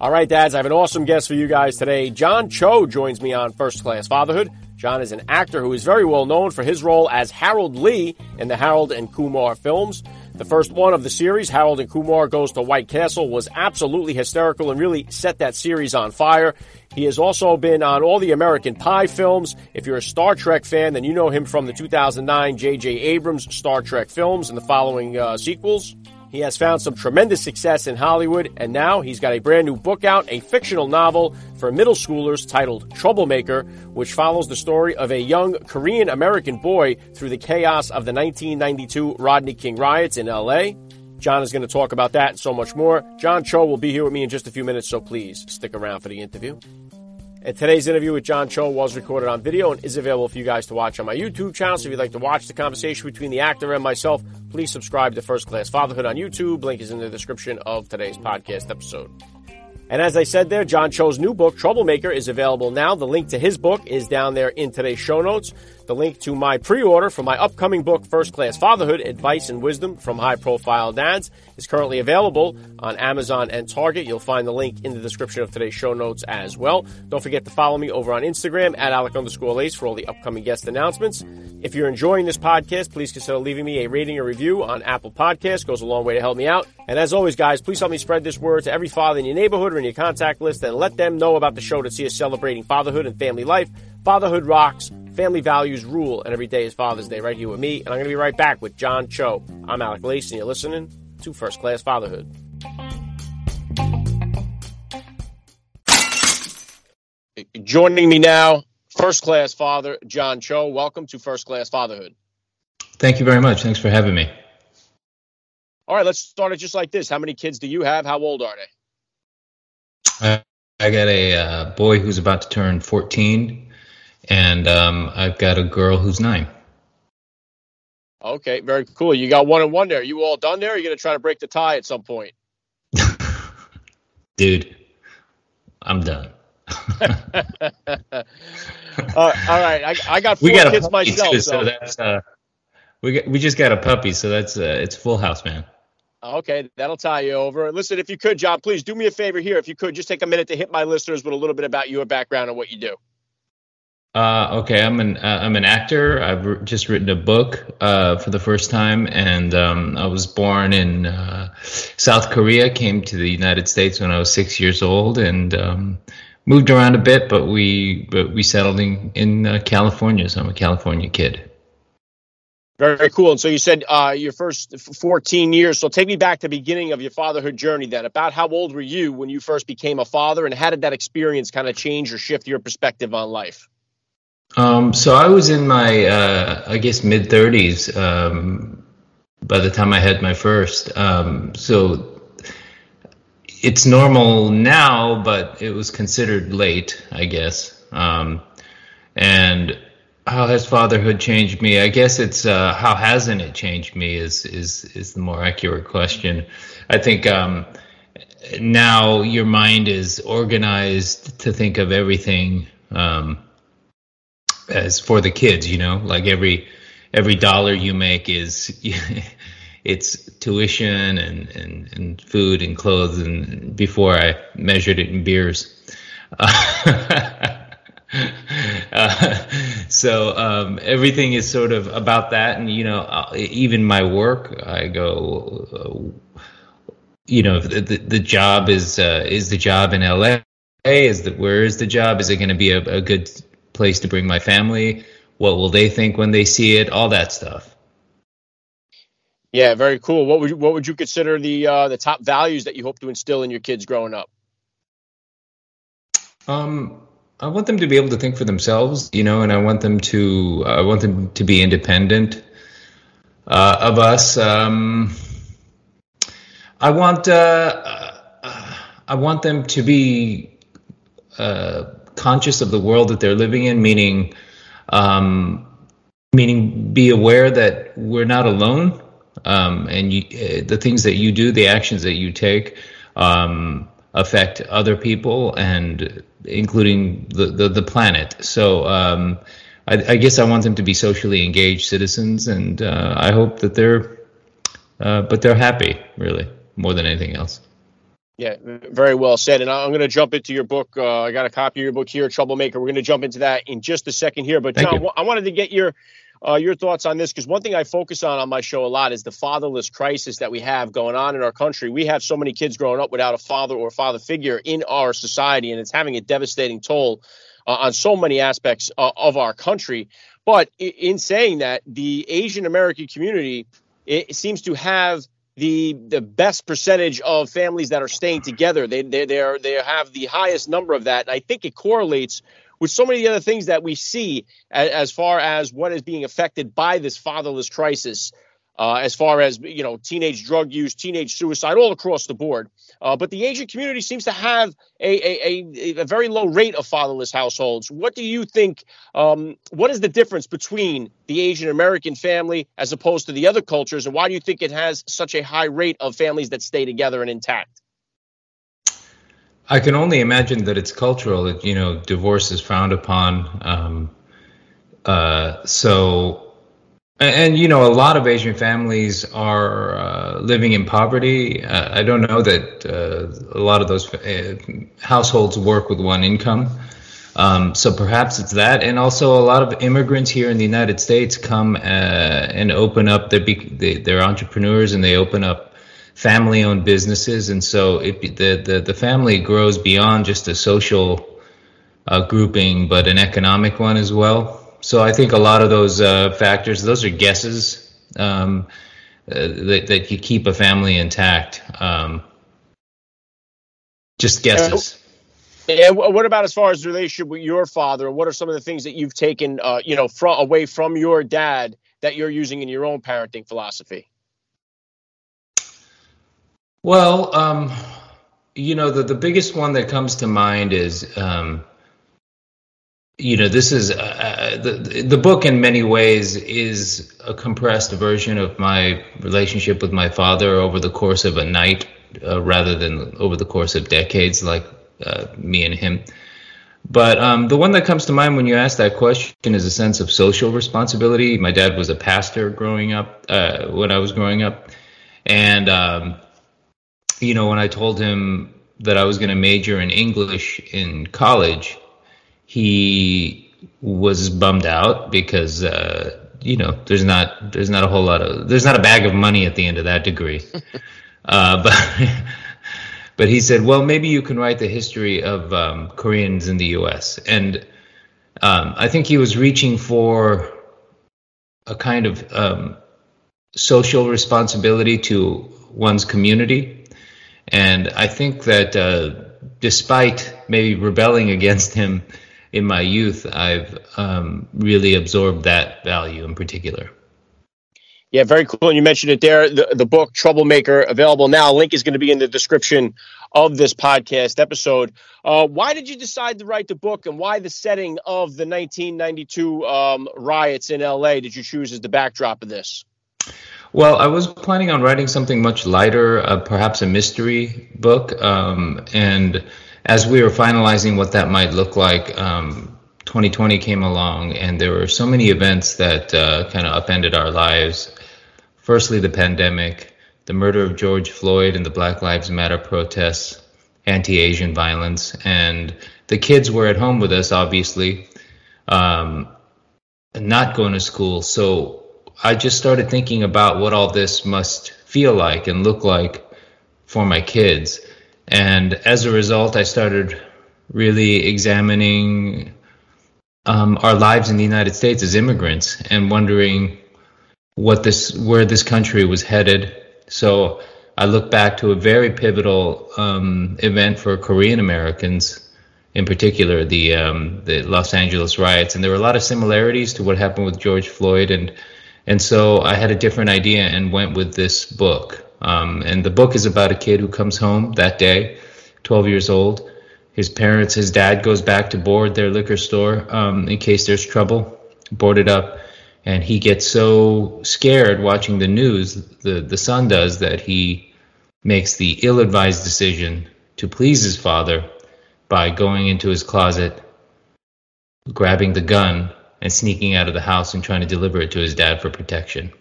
All right, dads, I have an awesome guest for you guys today. John Cho joins me on First Class Fatherhood. John is an actor who is very well known for his role as Harold Lee in the Harold and Kumar films. The first one of the series, Harold and Kumar Goes to White Castle, was absolutely hysterical and really set that series on fire. He has also been on all the American Pie films. If you're a Star Trek fan, then you know him from the 2009 J.J. Abrams Star Trek films and the following uh, sequels. He has found some tremendous success in Hollywood, and now he's got a brand new book out, a fictional novel for middle schoolers titled Troublemaker, which follows the story of a young Korean American boy through the chaos of the 1992 Rodney King riots in LA. John is going to talk about that and so much more. John Cho will be here with me in just a few minutes, so please stick around for the interview. And today's interview with John Cho was recorded on video and is available for you guys to watch on my YouTube channel. So if you'd like to watch the conversation between the actor and myself, please subscribe to First Class Fatherhood on YouTube. Link is in the description of today's podcast episode. And as I said there, John Cho's new book, Troublemaker, is available now. The link to his book is down there in today's show notes. The link to my pre-order for my upcoming book, First Class Fatherhood, Advice and Wisdom from High Profile Dads, is currently available on Amazon and Target. You'll find the link in the description of today's show notes as well. Don't forget to follow me over on Instagram at Alec underscore Lace for all the upcoming guest announcements. If you're enjoying this podcast, please consider leaving me a rating or review on Apple Podcasts. Goes a long way to help me out. And as always, guys, please help me spread this word to every father in your neighborhood or in your contact list and let them know about the show to see us celebrating fatherhood and family life. Fatherhood rocks. Family values rule, and every day is Father's Day right here with me. And I'm going to be right back with John Cho. I'm Alec Lace, and you're listening to First Class Fatherhood. Joining me now, First Class Father John Cho. Welcome to First Class Fatherhood. Thank you very much. Thanks for having me. All right, let's start it just like this. How many kids do you have? How old are they? Uh, I got a uh, boy who's about to turn 14, and um, I've got a girl who's nine. Okay, very cool. You got one and one there. You all done there? Or are you going to try to break the tie at some point? Dude, I'm done. uh, all right, I, I got four we got kids myself. too, so. so that's uh, we got, we just got a puppy, so that's uh, it's full house, man. Okay, that'll tie you over. Listen, if you could, John, please do me a favor here. If you could, just take a minute to hit my listeners with a little bit about your background and what you do. Uh, okay, I'm an uh, I'm an actor. I've just written a book uh, for the first time, and um, I was born in uh, South Korea. Came to the United States when I was six years old, and um, moved around a bit. But we but we settled in in uh, California, so I'm a California kid. Very, very cool. And so you said uh, your first 14 years. So take me back to the beginning of your fatherhood journey then. About how old were you when you first became a father, and how did that experience kind of change or shift your perspective on life? Um, so I was in my, uh, I guess, mid 30s um, by the time I had my first. Um, so it's normal now, but it was considered late, I guess. Um, and how has fatherhood changed me? I guess it's uh, how hasn't it changed me is is is the more accurate question. I think um, now your mind is organized to think of everything. Um, as for the kids you know? Like every every dollar you make is it's tuition and, and, and food and clothes and before i measured it in beers. Uh, uh, so um, everything is sort of about that and you know uh, even my work i go uh, you know the, the, the job is uh, is the job in la is that where is the job? Is it going to be a, a good place to bring my family what will they think when they see it all that stuff Yeah, very cool. What would you, what would you consider the uh, the top values that you hope to instill in your kids growing up? um i want them to be able to think for themselves you know and i want them to i want them to be independent uh, of us um i want uh, uh, i want them to be uh, conscious of the world that they're living in, meaning um, meaning be aware that we're not alone, um, and you, uh, the things that you do, the actions that you take, um, affect other people, and including the the, the planet. So. Um, I, I, guess I want them to be socially engaged citizens, and uh, I hope that they're, uh, but they're happy, really, more than anything else. Yeah, very well said. And I'm going to jump into your book. Uh, I got a copy of your book here, Troublemaker. We're going to jump into that in just a second here. But John, I wanted to get your uh, your thoughts on this because one thing I focus on on my show a lot is the fatherless crisis that we have going on in our country. We have so many kids growing up without a father or father figure in our society, and it's having a devastating toll uh, on so many aspects uh, of our country. But in saying that, the Asian American community it seems to have the the best percentage of families that are staying together. They they they, are, they have the highest number of that. And I think it correlates with so many other things that we see as, as far as what is being affected by this fatherless crisis uh, as far as you know teenage drug use, teenage suicide, all across the board. Uh, but the Asian community seems to have a, a, a, very low rate of fatherless households. What do you think? Um, what is the difference between the Asian American family as opposed to the other cultures, and why do you think it has such a high rate of families that stay together and intact? I can only imagine that it's cultural. That you know, divorce is frowned upon. Um, uh, so and, and, you know, a lot of Asian families are uh, living in poverty. Uh, I don't know that uh, a lot of those uh, households work with one income. Um, so perhaps it's that, and also a lot of immigrants here in the United States come uh, and open up. Their, they, they're entrepreneurs and they open up family-owned businesses, and so it, the, the the family grows beyond just a social uh, grouping, but an economic one as well. So I think a lot of those uh, factors, those are guesses um, uh, that, that you keep a family intact. Um, just guesses. And what about as far as relationship with your father? What are some of the things that you've taken, uh, you know, from away from your dad that you're using in your own parenting philosophy? Well, um, you know, the, the biggest one that comes to mind is um, you know this is uh, uh, the the book in many ways is a compressed version of my relationship with my father over the course of a night uh, rather than over the course of decades like uh, me and him. But um, the one that comes to mind when you ask that question is a sense of social responsibility. My dad was a pastor growing up uh, when i was growing up. And um, you know when i told him that i was going to major in english in college he was bummed out because uh, you know there's not there's not a whole lot of there's not a bag of money at the end of that degree, uh, but but he said, well, maybe you can write the history of um, Koreans in the U.S. and um, I think he was reaching for a kind of um, social responsibility to one's community, and I think that uh, despite maybe rebelling against him in my youth, I've um, really absorbed that value in particular. Yeah, very cool. And you mentioned it there. The, the book Troublemaker available now. Link is going to be in the description of this podcast episode. Uh, why did you decide to write the book, and why the setting of the 1992 um, riots in LA did you choose as the backdrop of this? Well, I was planning on writing something much lighter, uh, perhaps a mystery book, um, and as we were finalizing what that might look like, um, 2020 came along, and there were so many events that uh, kind of upended our lives. Firstly, the pandemic, the murder of George Floyd and the Black Lives Matter protests, anti Asian violence, and the kids were at home with us, obviously, um, not going to school. So I just started thinking about what all this must feel like and look like for my kids. And as a result, I started really examining um, our lives in the United States as immigrants and wondering what this, where this country was headed. So I look back to a very pivotal um, event for Korean Americans, in particular, the um, the Los Angeles riots, and there were a lot of similarities to what happened with George Floyd, and and so I had a different idea and went with this book. Um, and the book is about a kid who comes home that day, 12 years old, his parents, his dad goes back to board their liquor store um, in case there's trouble, board it up, and he gets so scared watching the news, the the son does that he makes the ill-advised decision to please his father by going into his closet, grabbing the gun, and sneaking out of the house and trying to deliver it to his dad for protection.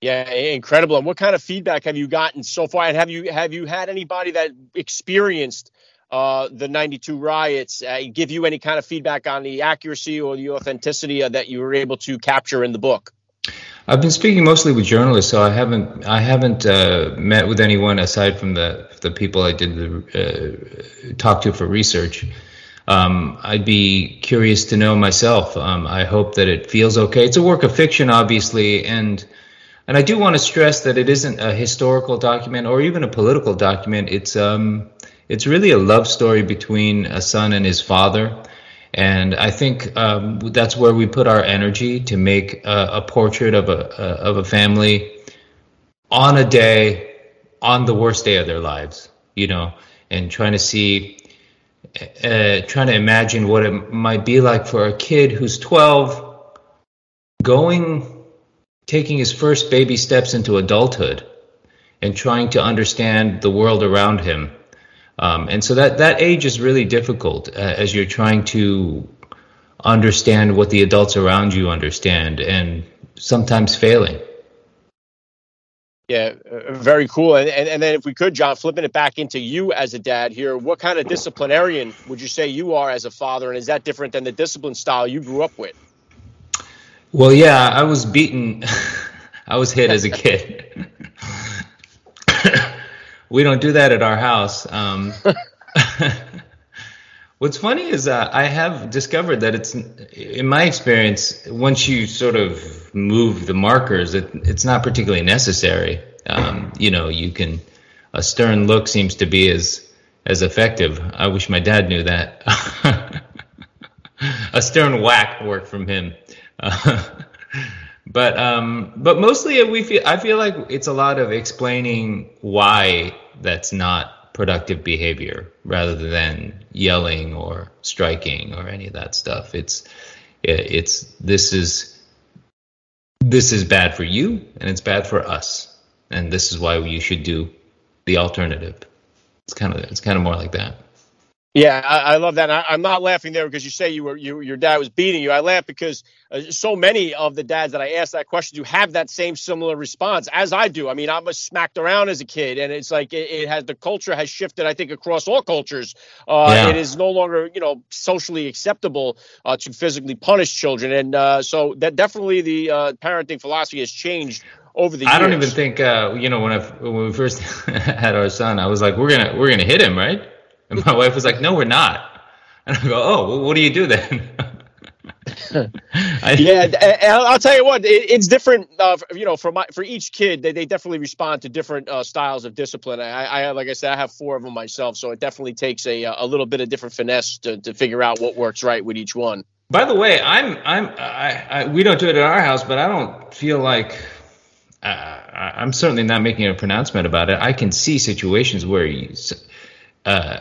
Yeah, incredible. And what kind of feedback have you gotten so far? And have you have you had anybody that experienced uh, the 92 riots uh, give you any kind of feedback on the accuracy or the authenticity that you were able to capture in the book? I've been speaking mostly with journalists, so I haven't I haven't uh, met with anyone aside from the the people I did the, uh, talk to for research. Um, I'd be curious to know myself. Um, I hope that it feels okay. It's a work of fiction, obviously, and and I do want to stress that it isn't a historical document or even a political document. It's um, it's really a love story between a son and his father. And I think um, that's where we put our energy to make a, a portrait of a, of a family on a day, on the worst day of their lives, you know, and trying to see, uh, trying to imagine what it might be like for a kid who's 12 going taking his first baby steps into adulthood and trying to understand the world around him. Um, and so that, that age is really difficult uh, as you're trying to understand what the adults around you understand and sometimes failing. Yeah, uh, very cool. And, and, and then if we could, John, flipping it back into you as a dad here, what kind of disciplinarian would you say you are as a father? And is that different than the discipline style you grew up with? Well, yeah, I was beaten. I was hit as a kid. we don't do that at our house. Um, what's funny is uh, I have discovered that it's, in my experience, once you sort of move the markers, it, it's not particularly necessary. Um, you know, you can. A stern look seems to be as as effective. I wish my dad knew that. a stern whack worked from him. but um, but mostly we feel I feel like it's a lot of explaining why that's not productive behavior rather than yelling or striking or any of that stuff. It's it's this is this is bad for you and it's bad for us and this is why you should do the alternative. It's kind of it's kind of more like that. Yeah, I, I love that. I, am not laughing there because you say you were you, your dad was beating you. I laugh because uh, so many of the dads that I ask that question do have that same similar response as I do. I mean, I was smacked around as a kid, and it's like it, it has the culture has shifted. I think across all cultures, uh, yeah. it is no longer you know socially acceptable uh, to physically punish children, and uh, so that definitely the uh, parenting philosophy has changed over the years. I don't even think uh, you know when I when we first had our son, I was like, we're gonna we're gonna hit him, right? And my wife was like, "No, we're not." And I go, "Oh, well, what do you do then?" I, yeah, and I'll tell you what, it, it's different. Uh, you know, for my for each kid, they, they definitely respond to different uh, styles of discipline. I, I, like I said, I have four of them myself, so it definitely takes a a little bit of different finesse to, to figure out what works right with each one. By the way, I'm I'm I, I we don't do it at our house, but I don't feel like uh, I'm certainly not making a pronouncement about it. I can see situations where you, uh,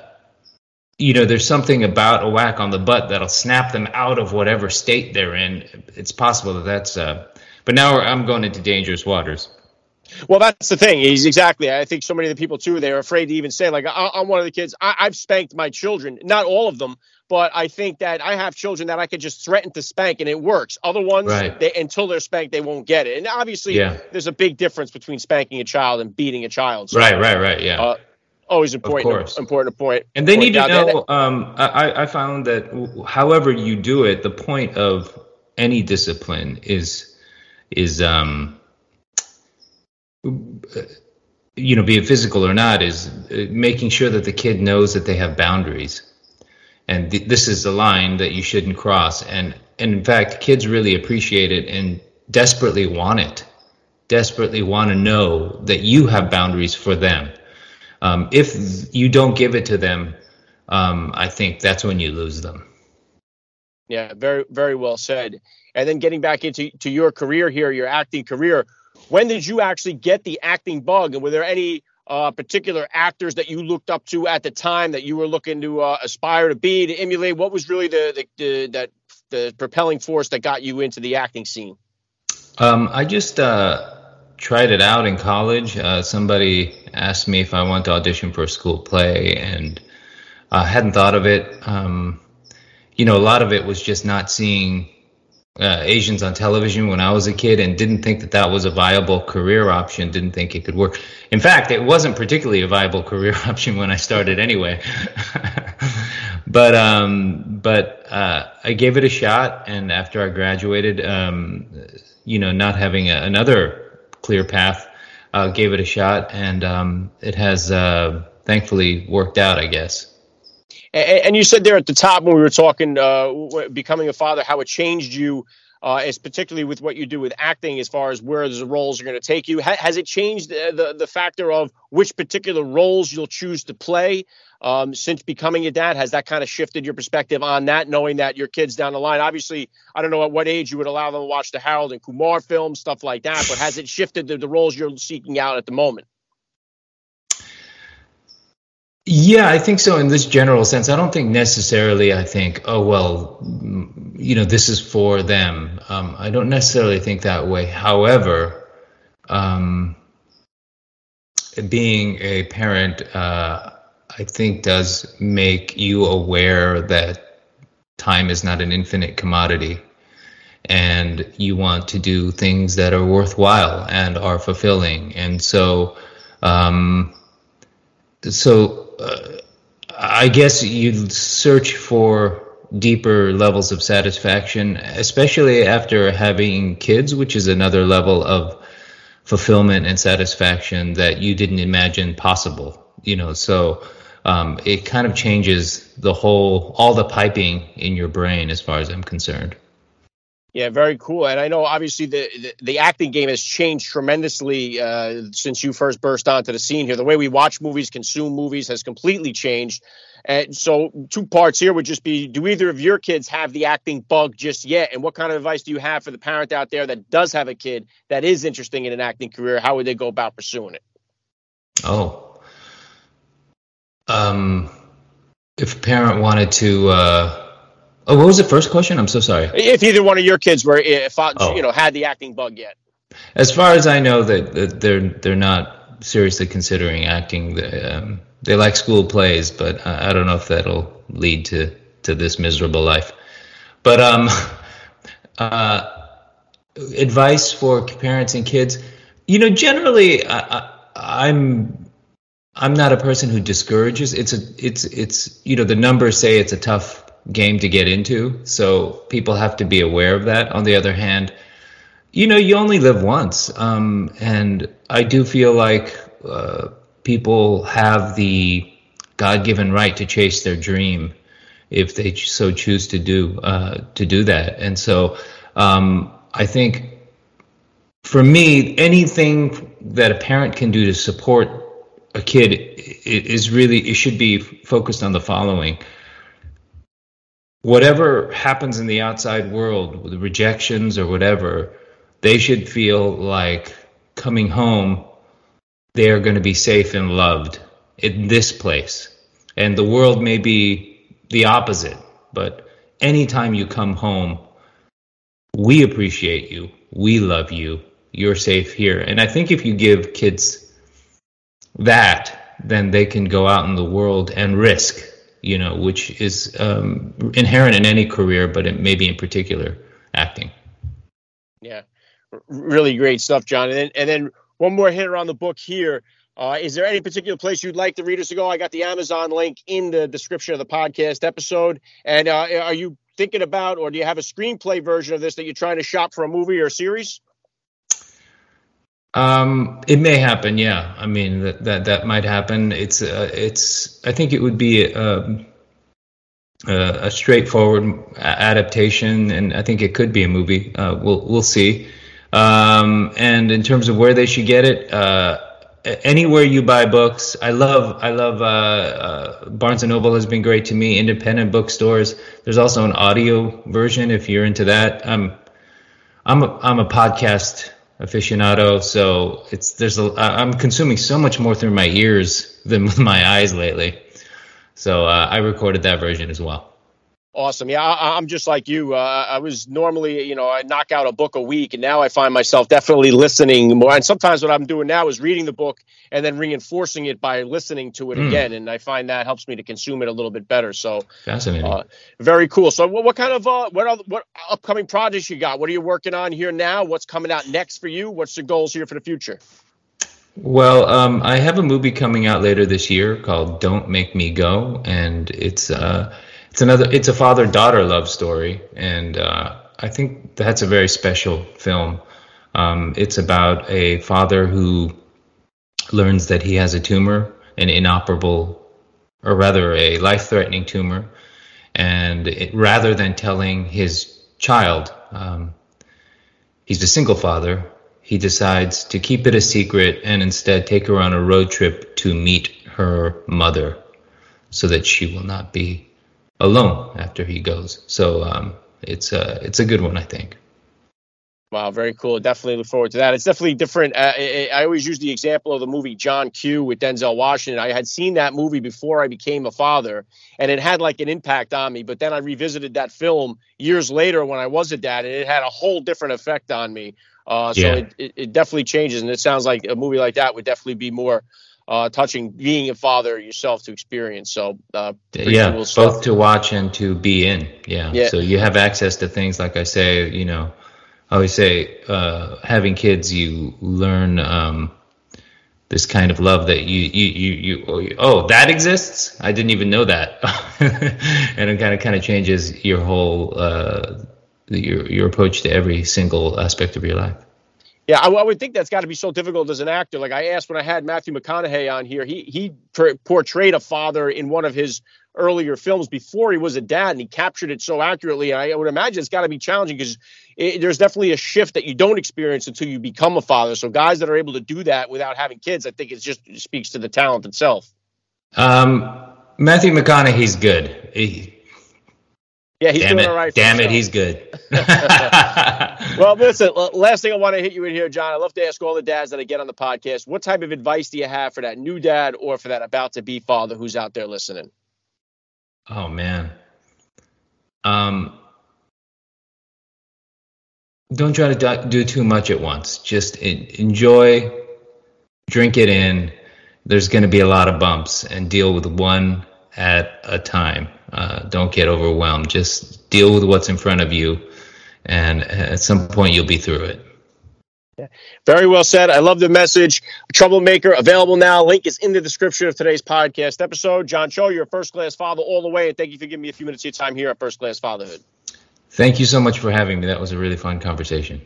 you know, there's something about a whack on the butt that'll snap them out of whatever state they're in. It's possible that that's. Uh, but now I'm going into dangerous waters. Well, that's the thing. He's exactly. I think so many of the people too. They're afraid to even say like, I, am one of the kids. I, have spanked my children, not all of them, but I think that I have children that I could just threaten to spank and it works. Other ones, right. they, until they're spanked, they won't get it. And obviously, yeah. there's a big difference between spanking a child and beating a child. So, right, right, right. Yeah. Uh, Always important, important point. And they need to know. Um, I, I found that however you do it, the point of any discipline is is um, you know, be it physical or not, is uh, making sure that the kid knows that they have boundaries, and th- this is the line that you shouldn't cross. And, and in fact, kids really appreciate it and desperately want it, desperately want to know that you have boundaries for them um, if you don't give it to them, um, I think that's when you lose them. Yeah, very very well said. And then getting back into to your career here, your acting career, when did you actually get the acting bug, and were there any uh, particular actors that you looked up to at the time that you were looking to uh, aspire to be, to emulate? What was really the, the, the that the propelling force that got you into the acting scene? Um, I just uh, tried it out in college. Uh, somebody asked me if I wanted to audition for a school play, and I hadn't thought of it. Um, you know, a lot of it was just not seeing uh, Asians on television when I was a kid and didn't think that that was a viable career option, didn't think it could work. In fact, it wasn't particularly a viable career option when I started anyway. but um, but uh, I gave it a shot, and after I graduated, um, you know, not having a, another clear path, uh, gave it a shot, and um, it has uh, thankfully worked out, I guess. And, and, you said there at the top when we were talking uh, becoming a father, how it changed you, uh, as particularly with what you do with acting, as far as where the roles are going to take you. Ha- has it changed the, the, the factor of which particular roles you'll choose to play um, since becoming a dad? Has that kind of shifted your perspective on that, knowing that your kids down the line? Obviously, I don't know at what age you would allow them to watch the Harold and Kumar films, stuff like that. But has it shifted the, the roles you're seeking out at the moment? Yeah, I think so in this general sense. I don't think necessarily I think, oh, well, you know, this is for them. Um, I don't necessarily think that way. However, um, being a parent, uh, I think, does make you aware that time is not an infinite commodity. And you want to do things that are worthwhile and are fulfilling. And so, um, so uh, I guess you'd search for deeper levels of satisfaction, especially after having kids, which is another level of fulfillment and satisfaction that you didn't imagine possible. You know, so um, it kind of changes the whole, all the piping in your brain, as far as I'm concerned. Yeah, very cool. And I know obviously the the, the acting game has changed tremendously uh, since you first burst onto the scene here. The way we watch movies, consume movies has completely changed. And so, two parts here would just be: Do either of your kids have the acting bug just yet? And what kind of advice do you have for the parent out there that does have a kid that is interesting in an acting career? How would they go about pursuing it? Oh, um, if a parent wanted to. Uh Oh, what was the first question? I'm so sorry. If either one of your kids were, if oh. you know, had the acting bug yet. As far as I know, that, that they're they're not seriously considering acting. They, um, they like school plays, but I, I, don't know if that'll lead to to this miserable life. But um, uh, advice for parents and kids. You know, generally, I, I, I'm I'm not a person who discourages. It's a it's it's you know the numbers say it's a tough game to get into. So people have to be aware of that. On the other hand, you know, you only live once. Um, and I do feel like uh, people have the God given right to chase their dream if they so choose to do uh, to do that. And so um, I think for me, anything that a parent can do to support a kid is really it should be focused on the following whatever happens in the outside world, with rejections or whatever, they should feel like coming home, they are going to be safe and loved in this place. And the world may be the opposite, but anytime you come home, we appreciate you, we love you, you're safe here. And I think if you give kids that, then they can go out in the world and risk you know, which is um, inherent in any career, but it maybe in particular acting. Yeah, really great stuff, John. And then, and then one more hit around the book here. Uh, is there any particular place you'd like the readers to go? I got the Amazon link in the description of the podcast episode. And uh, are you thinking about, or do you have a screenplay version of this that you're trying to shop for a movie or a series? Um, it may happen. Yeah, I mean that that that might happen. It's uh, it's. I think it would be a, um, a, a, straightforward adaptation, and I think it could be a movie. Uh, we'll we'll see. Um, and in terms of where they should get it, uh, anywhere you buy books, I love I love uh, uh, Barnes and Noble has been great to me. Independent bookstores. There's also an audio version if you're into that. I'm I'm a, I'm a podcast aficionado, so it's there's a I'm consuming so much more through my ears than with my eyes lately. So uh, I recorded that version as well. Awesome. Yeah, I, am just like you. Uh, I was normally, you know, I knock out a book a week, and now I find myself definitely listening more. And sometimes what I'm doing now is reading the book and then reinforcing it by listening to it mm. again, and I find that helps me to consume it a little bit better. So fascinating. Uh, very cool. So, what, what kind of uh, what are, what upcoming projects you got? What are you working on here now? What's coming out next for you? What's the goals here for the future? Well, um, I have a movie coming out later this year called "Don't Make Me Go," and it's uh it's another it's a father daughter love story and uh, i think that's a very special film. Um, it's about a father who learns that he has a tumor an inoperable or rather a life-threatening tumor and it, rather than telling his child um, he's a single father he decides to keep it a secret and instead take her on a road trip to meet her mother so that she will not be alone after he goes. So um, it's a it's a good one, I think. Wow, very cool. Definitely look forward to that. It's definitely different. Uh, I, I, always use the example of the movie John Q with Denzel Washington. I had seen that movie before I became a father, and it had like an impact on me. But then I revisited that film years later when I was a dad, and it had a whole different effect on me. Uh, so yeah. it, it, it, definitely changes, and it sounds like a movie like that would definitely be more uh, touching being a father yourself to experience. So uh, yeah, cool both to watch and to be in. Yeah. yeah. So you have access to things like I say. You know, I always say uh, having kids, you learn um, this kind of love that you you you you oh that exists. I didn't even know that, and it kind of kind of changes your whole uh, your your approach to every single aspect of your life. Yeah, I, I, would think that's got to be so difficult as an actor. Like I asked when I had Matthew McConaughey on here, he he portrayed a father in one of his earlier films before he was a dad, and he captured it so accurately. I would imagine it's got to be challenging because there's definitely a shift that you don't experience until you become a father. So guys that are able to do that without having kids, I think it just speaks to the talent itself. Um, Matthew McConaughey's good. He, yeah, he's damn doing it. all right. Damn it, he's good. well, listen, last thing I want to hit you in here, John. I love to ask all the dads that I get on the podcast, what type of advice do you have for that new dad or for that about to be father who's out there listening? Oh man. Um don't try to do too much at once. Just enjoy, drink it in. There's going to be a lot of bumps and deal with one at a time. Uh, don't get overwhelmed. Just deal with what's in front of you, and at some point you'll be through it. Yeah. Very well said. I love the message. Troublemaker available now. Link is in the description of today's podcast episode. John Cho, you're a first class father all the way, and thank you for giving me a few minutes of your time here at First Class Fatherhood. Thank you so much for having me. That was a really fun conversation.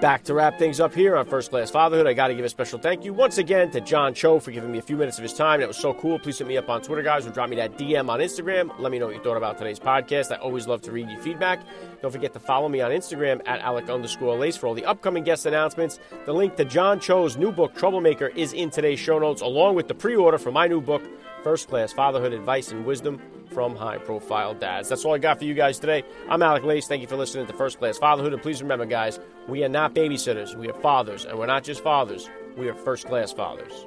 Back to wrap things up here on First Class Fatherhood. I got to give a special thank you once again to John Cho for giving me a few minutes of his time. That was so cool. Please hit me up on Twitter, guys, or drop me that DM on Instagram. Let me know what you thought about today's podcast. I always love to read your feedback. Don't forget to follow me on Instagram at Alec underscore Lace for all the upcoming guest announcements. The link to John Cho's new book, Troublemaker, is in today's show notes, along with the pre order for my new book, First Class Fatherhood Advice and Wisdom from High Profile Dads. That's all I got for you guys today. I'm Alec Lace. Thank you for listening to First Class Fatherhood. And please remember, guys, we are not babysitters. We are fathers. And we're not just fathers, we are first class fathers.